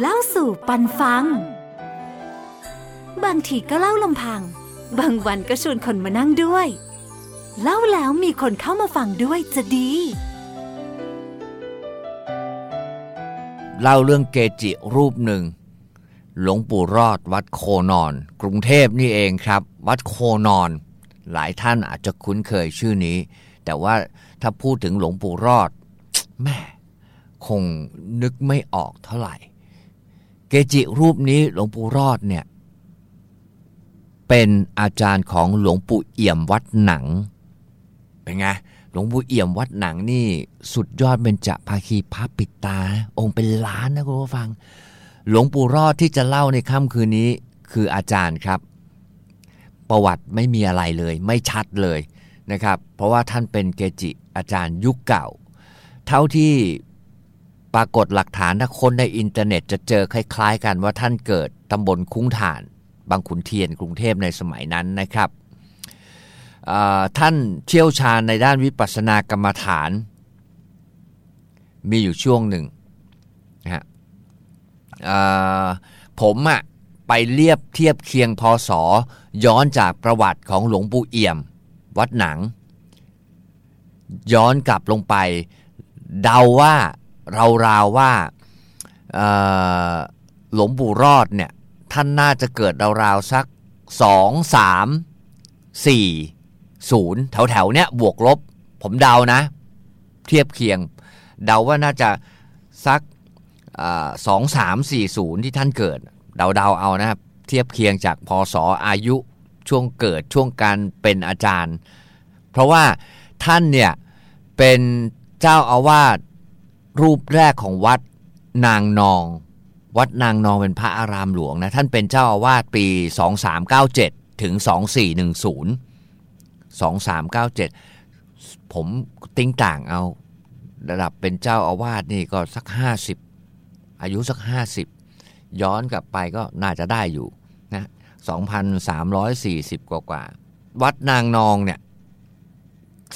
เล่าสู่ปันฟัง บางทีก็เล่าลำพัง บางวันก็ชวนคนมานั่งด้วย เล่าแล้วมีคนเข้ามาฟังด้วยจะดี เล่าเรื่องเกจิรูปหนึ่ง หลวงปู่รอดวัดโคนอน กรุงเทพนี่เองครับ วัดโคนอน หลายท่านอาจจะคุ้นเคยชื่อนี้ แต่ว่าถ้าพูดถึงหลวงปู่รอดแม่คงนึกไม่ออกเท่าไหร่ กจิรูปนี้หลวงปู่รอดเนี่ย เป็นอาจารย์ของหลวงปู่เอี่ยมวัดหนัง เป็นไงหลวงปู่เอี่ยมวัดหนังนี่สุดยอดเป็นจะภาคีพระปิดตา องค์เป็นล้านนะคุณผู้ฟัง หลวงปู่รอดที่จะเล่าในค่ำคืนนี้คืออาจารย์ครับ ประวัติไม่มีอะไรเลย ไม่ชัดเลยนะครับ เพราะว่าท่านเป็นเกจิอาจารย์ยุคเก่า เท่าที่ ปรากฏหลักฐานถ้าคนในอินเทอร์เน็ตจะเจอคล้ายๆ กันว่าท่านเกิดตำบลคุ้งถ่าน บางขุนเทียนกรุงเทพในสมัยนั้นนะครับท่านเชี่ยวชาญในด้านวิปัสสนากรรมฐาน มีอยู่ช่วงหนึ่งนะฮะผมอะไปเรียบเทียบเคียงพศย้อนจากประวัติของหลวงปู่เอี่ยม วัดหนัง ย้อนกลับลงไป เดาว่า ราราวว่าหลวงปู่รอดเนี่ยท่านน่าจะเกิดราวๆสักสองสามสี่ศูนย์แถวๆเนี้ยบวกลบ ผมเดานะ เทียบเคียง เดาว่าน่าจะสักสองสามสี่ศูนย์ที่ท่านเกิด เดาๆเอานะครับ เทียบเคียงจากพศอายุช่วงเกิดช่วงการเป็นอาจารย์ เพราะว่าท่านเนี่ยเป็นเจ้าอาวาส รูปแรกของวัดนางนอง วัดนางนองเป็นพระอารามหลวงนะ ท่านเป็นเจ้าอาวาสปี 2397 ถึง 2410 2397 ผมติ้งต่างเอาระดับเป็นเจ้าอาวาสนี่ก็สัก 50 อายุสัก 50 ย้อนกลับไปก็น่าจะได้อยู่นะ2,340 กว่ากว่า วัดนางนองเนี่ย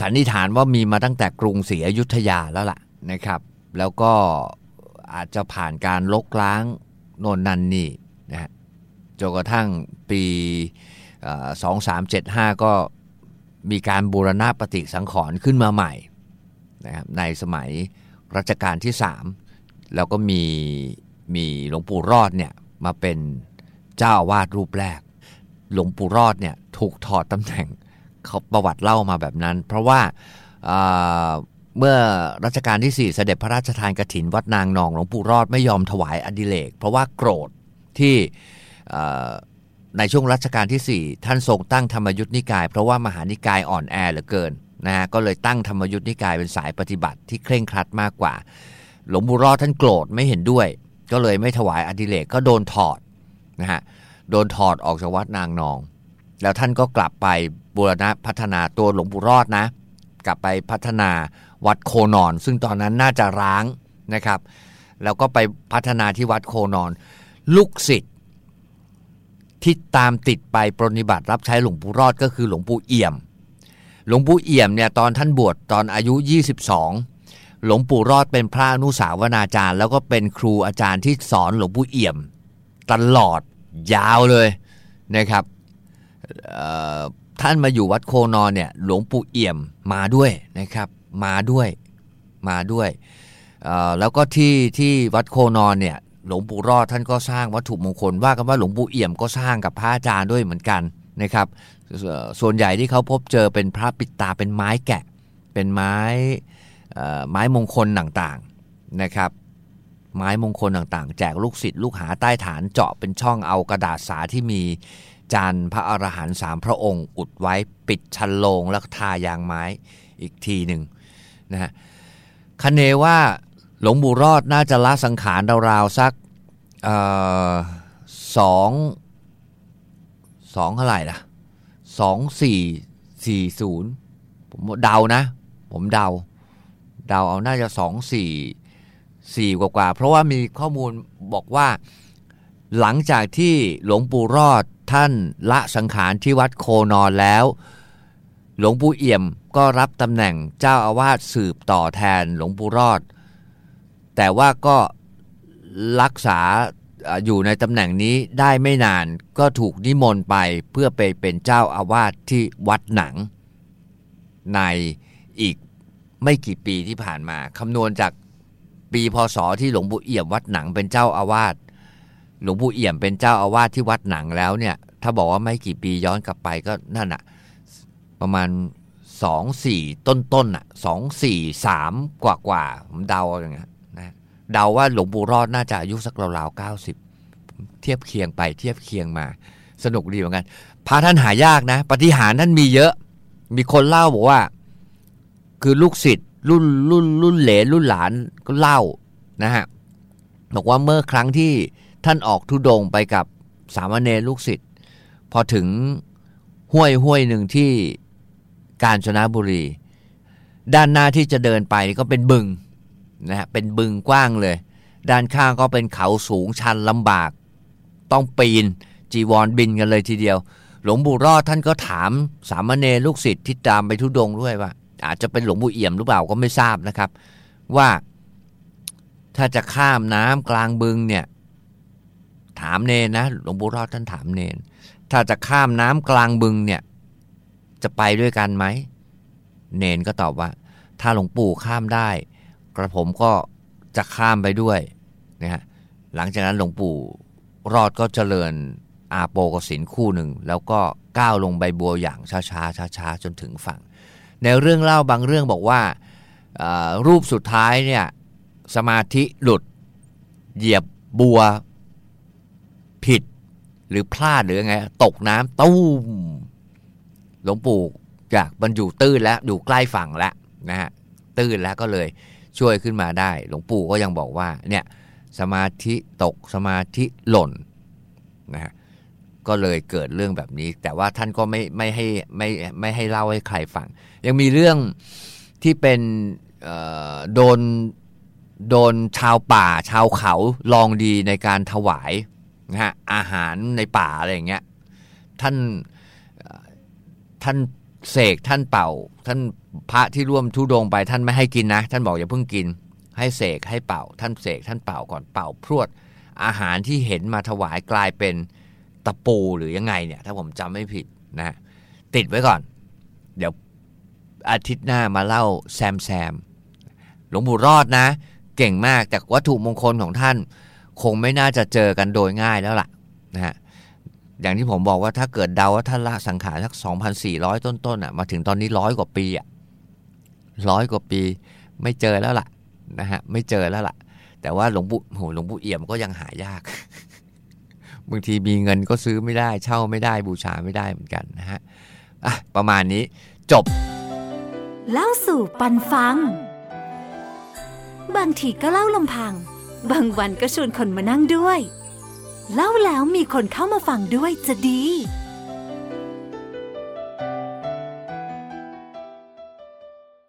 สันนิษฐานว่ามีมาตั้งแต่กรุงศรีอยุธยาแล้วล่ะนะครับ แล้วก็อาจจะผ่านการลกล้างโนนนันนี่นะฮะจนกระทั่งปี2375ก็มีการบูรณะปฏิสังขรณ์ขึ้นมาใหม่นะครับในสมัยรัชกาลที่3แล้วก็มีมีหลวงปู่รอดเนี่ยมาเป็นเจ้าวาสรูปแรก หลวงปู่รอดเนี่ยถูกถอดตำแหน่งเขาประวัติเล่ามาแบบนั้น เพราะว่า เมื่อรัชกาลที่ 4 เสด็จพระราชทานกรถินวัดนางนองหลวงปู่รอดไม่ยอมถวายอดิเลก เพราะว่าโกรธที่ในช่วงรัชกาลที่ 4 ท่านทรงตั้งธรรมยุทธนิกาย เพราะว่ามหานิกายอ่อนแอเหลือเกินนะฮะก็เลยตั้งธรรมยุทธนิกายเป็นสายปฏิบัติที่เคร่งครัดมากกว่า หลวงปู่รอดท่านโกรธไม่เห็นด้วย ก็เลยไม่ถวายอดิเลกก็โดนถอดนะฮะโดนถอดออกจากวัดนางนอง แล้วท่านก็กลับไปบูรณะพัฒนาตัวหลวงปู่รอดนะ กลับไปพัฒนาวัดโคนอน ซึ่งตอนนั้นน่าจะร้างนะครับ แล้วก็ไปพัฒนาที่วัดโคนอน ลูกศิษย์ที่ตามติดไปปรนิบัติรับใช้หลวงปู่รอดก็คือหลวงปู่เอี่ยม หลวงปู่เอี่ยมเนี่ยตอนท่านบวชตอนอายุ 22 หลวงปู่รอดเป็นพระอนุสาวนาจารย์ แล้วก็เป็นครูอาจารย์ที่สอนหลวงปู่เอี่ยม ตลอดยาวเลยนะครับ ท่านมาอยู่วัดโคนอนเนี่ยหลวงปู่เอี่ยมมาด้วยนะครับมาด้วยมาด้วยแล้วก็ที่ที่วัดโคนอนเนี่ยหลวงปู่รอดท่านก็สร้างวัตถุมงคลว่ากันว่าหลวงปู่เอี่ยมก็สร้างกับพระอาจารย์ด้วยเหมือนกันนะครับ ส่วนใหญ่ที่เขาพบเจอเป็นพระปิดตาเป็นไม้แกะ เป็นไม้ไม้มงคลต่างๆนะครับไม้มงคลต่างๆ แจกลูกศิษย์ลูกหาใต้ฐานเจาะเป็นช่องเอากระดาษสาที่มี จานพระอรหันต์สามพระองค์ อุดไว้ปิดชันโลงแล้วทายางไม้อีกทีหนึ่งนะฮะคเนว่าหลวงปู่รอดน่าจะละสังขารราวๆสักสองสองเท่าไหร่ล่ะสองสี่สี่ศูนย์ผมเดานะ ผมเดา เดาเอาน่าจะสองสี่สี่กว่าๆเพราะว่ามีข้อมูลบอกว่า หลังจากที่หลวงปู่รอดท่านละสังขารที่วัดโคนอนแล้ว หลวงปู่เอี่ยมก็รับตำแหน่งเจ้าอาวาสสืบต่อแทนหลวงปู่รอด แต่ว่าก็รักษาอยู่ในตำแหน่งนี้ได้ไม่นานก็ถูกนิมนต์ไปเพื่อไปเป็นเจ้าอาวาสที่วัดหนัง ในอีกไม่กี่ปีที่ผ่านมาคำนวณจากปีพศที่หลวงปู่เอี่ยมวัดหนังเป็นเจ้าอาวาส หลวงปู่เอี่ยมเป็นเจ้าอาวาสที่วัดหนังแล้วเนี่ย ถ้าบอกว่าไม่กี่ปีย้อนกลับไปก็นั่นอะประมาณสองสี่ต้นต้นอะสองสี่สามกว่ากว่าผมเดาอย่างเงี้ยนะเดาว่าหลวงปู่รอดน่าจะอายุสักราวๆเก้าสิบเทียบเคียงไปเทียบเคียงมา สนุกดีเหมือนกันพระท่านหายากนะ ปฏิหารท่านมีเยอะ มีคนเล่าบอกว่า คือลูกศิษย์รุ่นรุ่นรุ่นเหลนรุ่นหลานก็เล่านะฮะบอกว่าเมื่อครั้งที่ ท่านออกทุดงไปกับสามเณรลูกศิษย์พอถึงห้วยห้วยหนึ่งที่กาญจนบุรี ด้านหน้าที่จะเดินไปก็เป็นบึงนะฮะเป็นบึงกว้างเลย ด้านข้างก็เป็นเขาสูงชันลำบาก ต้องปีนจีวรบินกันเลยทีเดียว หลวงปู่รอดท่านก็ถามสามเณรลูกศิษย์ที่ตามไปทุดงด้วยว่า อาจจะเป็นหลวงปู่เอี่ยมหรือเปล่าก็ไม่ทราบนะครับ ว่าถ้าจะข้ามน้ำกลางบึงเนี่ย ถามเนนนะหลวงปู่รอดท่านถามเนน ถ้าจะข้ามน้ำกลางบึงเนี่ย จะไปด้วยกันไหม เนนก็ตอบว่า ถ้าหลวงปู่ข้ามได้ กระผมก็จะข้ามไปด้วยนะฮะหลังจากนั้นหลวงปู่รอดก็เจริญอาโปกสินคู่หนึ่ง แล้วก็ก้าวลงใบบัวอย่างช้าๆช้าๆจนถึงฝั่ง ในเรื่องเล่าบางเรื่องบอกว่ารูปสุดท้ายเนี่ยสมาธิหลุด เหยียบบัว ผิด หรือพลาดหรือไง ตกน้ำตู้มหลวงปู่จากบรรอยู่ตื้นแล้วอยู่ใกล้ฝั่งแล้วนะฮะตื้นแล้วก็เลยช่วยขึ้นมาได้ หลวงปู่ก็ยังบอกว่าเนี่ยสมาธิตกสมาธิหล่นนะฮะก็เลยเกิดเรื่องแบบนี้ แต่ว่าท่านก็ไม่ไม่ให้ไม่ไม่ให้เล่าให้ใครฟัง ยังมีเรื่องที่เป็นเอ่อโดนโดนชาวป่าชาวเขาลองดีในการถวาย นะฮะอาหารในป่าอะไรอย่างเงี้ยท่านท่านเสกท่านเป่า ท่านพระที่ร่วมทุดงไปท่านไม่ให้กินนะ ท่านบอกอย่าเพิ่งกิน ให้เสกให้เป่า ท่านเสกท่านเป่าก่อนเป่าพรวด อาหารที่เห็นมาถวายกลายเป็นตะปูหรือยังไงเนี่ย ถ้าผมจำไม่ผิดนะติดไว้ก่อน เดี๋ยวอาทิตย์หน้ามาเล่าแซมแซมหลวงปู่รอดนะ เก่งมากแต่วัตถุมงคลของท่าน คงไม่น่าจะเจอกันโดยง่ายแล้วล่ะนะฮะอย่างที่ผมบอกว่าถ้าเกิดเดาว่าท่านละสังขารสัก 2,400 ต้นๆอะมาถึงตอนนี้ร้อยกว่าปีอะร้อยกว่าปีไม่เจอแล้วล่ะนะฮะไม่เจอแล้วล่ะ แต่ว่าหลวงปู่โหหลวงปู่เอี่ยมก็ยังหายากบางทีมีเงินก็ซื้อไม่ได้ เช่าไม่ได้บูชาไม่ได้เหมือนกันนะฮะอะประมาณนี้จบ เล่าสู่ปันฟัง บางทีก็เล่าลำพัง บางวันก็ชวนคนมานั่งด้วยเล่าแล้วมีคนเข้ามาฟังด้วยจะดี